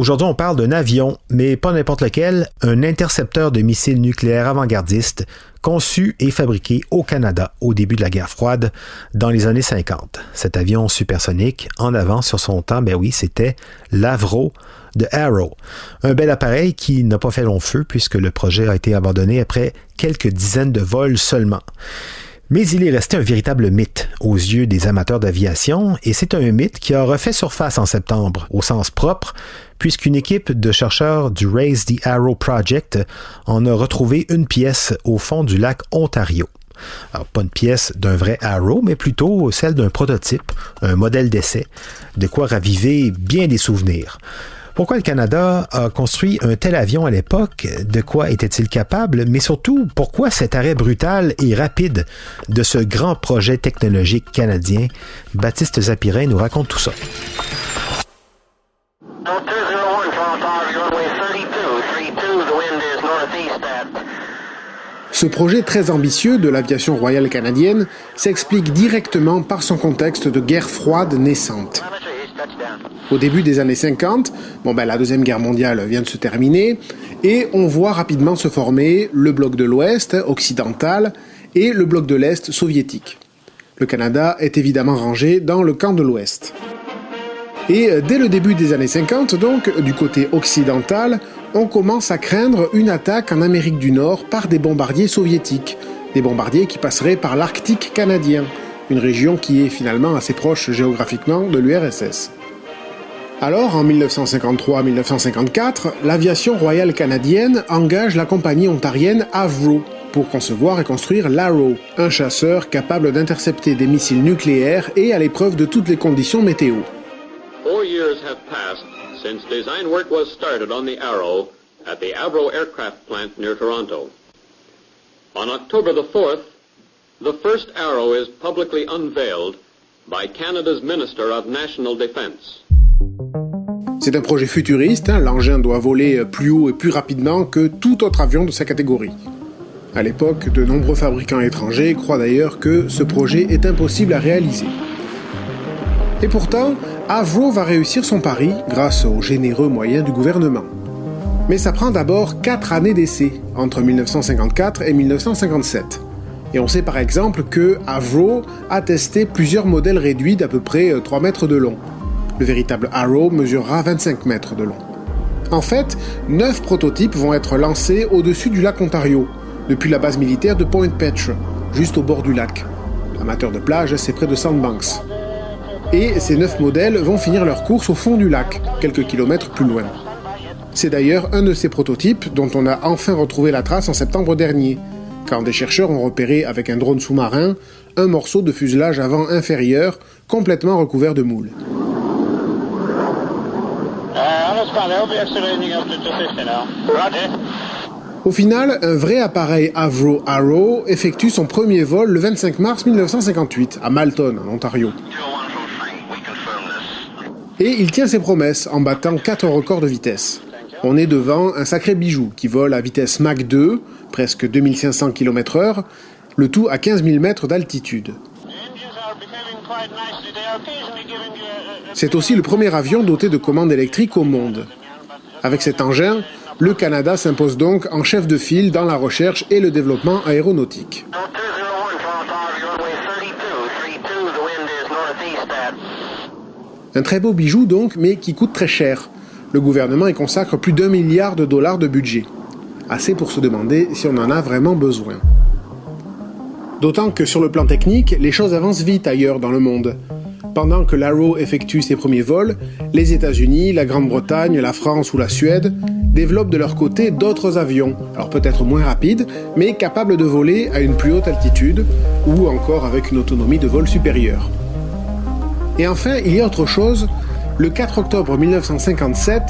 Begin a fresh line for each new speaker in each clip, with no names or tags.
Aujourd'hui, on parle d'un avion, mais pas n'importe lequel, un intercepteur de missiles nucléaires avant-gardiste conçu et fabriqué au Canada au début de la guerre froide dans les années 50. Cet avion supersonique, en avant sur son temps, ben oui, c'était l'Avro de Arrow. Un bel appareil qui n'a pas fait long feu puisque le projet a été abandonné après quelques dizaines de vols seulement. Mais il est resté un véritable mythe aux yeux des amateurs d'aviation, et c'est un mythe qui a refait surface en septembre, au sens propre, puisqu'une équipe de chercheurs du Raise the Arrow Project en a retrouvé une pièce au fond du lac Ontario. Alors, pas une pièce d'un vrai Arrow, mais plutôt celle d'un prototype, un modèle d'essai, de quoi raviver bien des souvenirs. Pourquoi le Canada a construit un tel avion à l'époque? De quoi était-il capable? Mais surtout, pourquoi cet arrêt brutal et rapide de ce grand projet technologique canadien? Baptiste Zapirin nous raconte tout ça.
Ce projet très ambitieux de l'aviation royale canadienne s'explique directement par son contexte de guerre froide naissante. Au début des années 50, bon ben, la Deuxième Guerre mondiale vient de se terminer, et on voit rapidement se former le bloc de l'Ouest occidental et le bloc de l'Est soviétique. Le Canada est évidemment rangé dans le camp de l'Ouest. Et euh, dès le début des années 50, donc, du côté occidental, on commence à craindre une attaque en Amérique du Nord par des bombardiers soviétiques, des bombardiers qui passeraient par l'Arctique canadien, une région qui est finalement assez proche géographiquement de l'URSS. Alors, en 1953-1954, l'aviation royale canadienne engage la compagnie ontarienne Avro pour concevoir et construire l'Arrow, un chasseur capable d'intercepter des missiles nucléaires et à l'épreuve de toutes les conditions météo.
Years have passed since design work was started on the Arrow at the Avro aircraft plant near Toronto. On October the 4th, the first Arrow is publicly unveiled by Canada's Minister of National Defense.
C'est un projet futuriste, hein. l'engin doit voler plus haut et plus rapidement que tout autre avion de sa catégorie. À l'époque, de nombreux fabricants étrangers croient d'ailleurs que ce projet est impossible à réaliser. Et pourtant, Avro va réussir son pari grâce aux généreux moyens du gouvernement. Mais ça prend d'abord 4 années d'essai, entre 1954 et 1957. Et on sait par exemple que Avro a testé plusieurs modèles réduits d'à peu près 3 mètres de long, le véritable Arrow mesurera 25 mètres de long. En fait, 9 prototypes vont être lancés au-dessus du lac Ontario, depuis la base militaire de Point Petre, juste au bord du lac. Amateur de plage, c'est près de Sandbanks. Et ces 9 modèles vont finir leur course au fond du lac, quelques kilomètres plus loin. C'est d'ailleurs un de ces prototypes dont on a enfin retrouvé la trace en septembre dernier, quand des chercheurs ont repéré avec un drone sous-marin un morceau de fuselage avant inférieur complètement recouvert de moules. Au final, un vrai appareil Avro Arrow effectue son premier vol le 25 mars 1958 à Malton, en Ontario. Et il tient ses promesses en battant 4 records de vitesse. On est devant un sacré bijou qui vole à vitesse Mach 2, presque 2500 km/h, le tout à 15 000 mètres d'altitude. C'est aussi le premier avion doté de commandes électriques au monde. Avec cet engin, le Canada s'impose donc en chef de file dans la recherche et le développement aéronautique. Un très beau bijou donc, mais qui coûte très cher. Le gouvernement y consacre plus d'un milliard de dollars de budget. Assez pour se demander si on en a vraiment besoin. D'autant que sur le plan technique, les choses avancent vite ailleurs dans le monde. Pendant que l'Arrow effectue ses premiers vols, les États-Unis, la Grande-Bretagne, la France ou la Suède développent de leur côté d'autres avions, alors peut-être moins rapides, mais capables de voler à une plus haute altitude ou encore avec une autonomie de vol supérieure. Et enfin, il y a autre chose. Le 4 octobre 1957,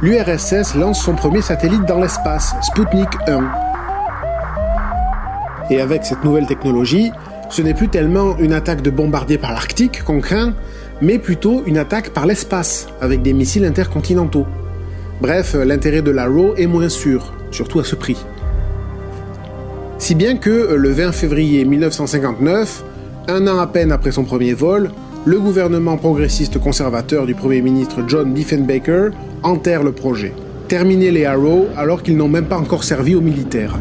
l'URSS lance son premier satellite dans l'espace, Sputnik 1. Et avec cette nouvelle technologie, ce n'est plus tellement une attaque de bombardier par l'Arctique qu'on craint, mais plutôt une attaque par l'espace, avec des missiles intercontinentaux. Bref, l'intérêt de l'Arrow est moins sûr, surtout à ce prix. Si bien que le 20 février 1959, un an à peine après son premier vol, le gouvernement progressiste conservateur du Premier ministre John Diefenbaker enterre le projet. Terminer les Arrow alors qu'ils n'ont même pas encore servi aux militaires.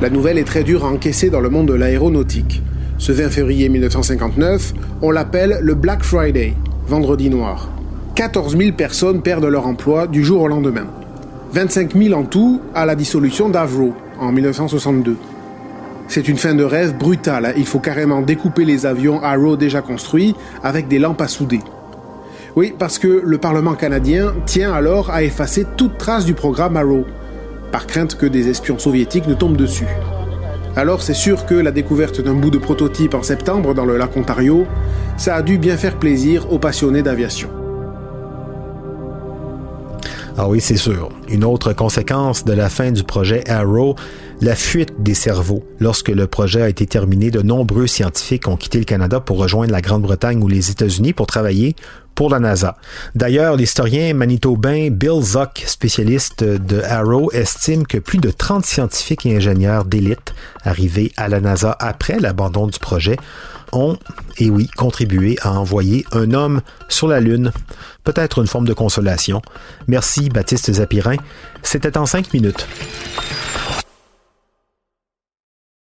La nouvelle est très dure à encaisser dans le monde de l'aéronautique. Ce 20 février 1959, on l'appelle le Black Friday, vendredi noir. 14 000 personnes perdent leur emploi du jour au lendemain. 25 000 en tout à la dissolution d'Avro en 1962. C'est une fin de rêve brutale. Il faut carrément découper les avions Arrow déjà construits avec des lampes à souder. Oui, parce que le Parlement canadien tient alors à effacer toute trace du programme Arrow, par crainte que des espions soviétiques ne tombent dessus. Alors c'est sûr que la découverte d'un bout de prototype en septembre dans le lac Ontario, ça a dû bien faire plaisir aux passionnés d'aviation.
Ah oui, c'est sûr. Une autre conséquence de la fin du projet Arrow, la fuite des cerveaux. Lorsque le projet a été terminé, de nombreux scientifiques ont quitté le Canada pour rejoindre la Grande-Bretagne ou les États-Unis pour travailler pour la NASA. D'ailleurs, l'historien manitobain Bill Zuck, spécialiste de Arrow, estime que plus de 30 scientifiques et ingénieurs d'élite arrivés à la NASA après l'abandon du projet ont, et oui, contribué à envoyer un homme sur la Lune. Peut-être une forme de consolation. Merci Baptiste Zapirin. C'était en cinq minutes.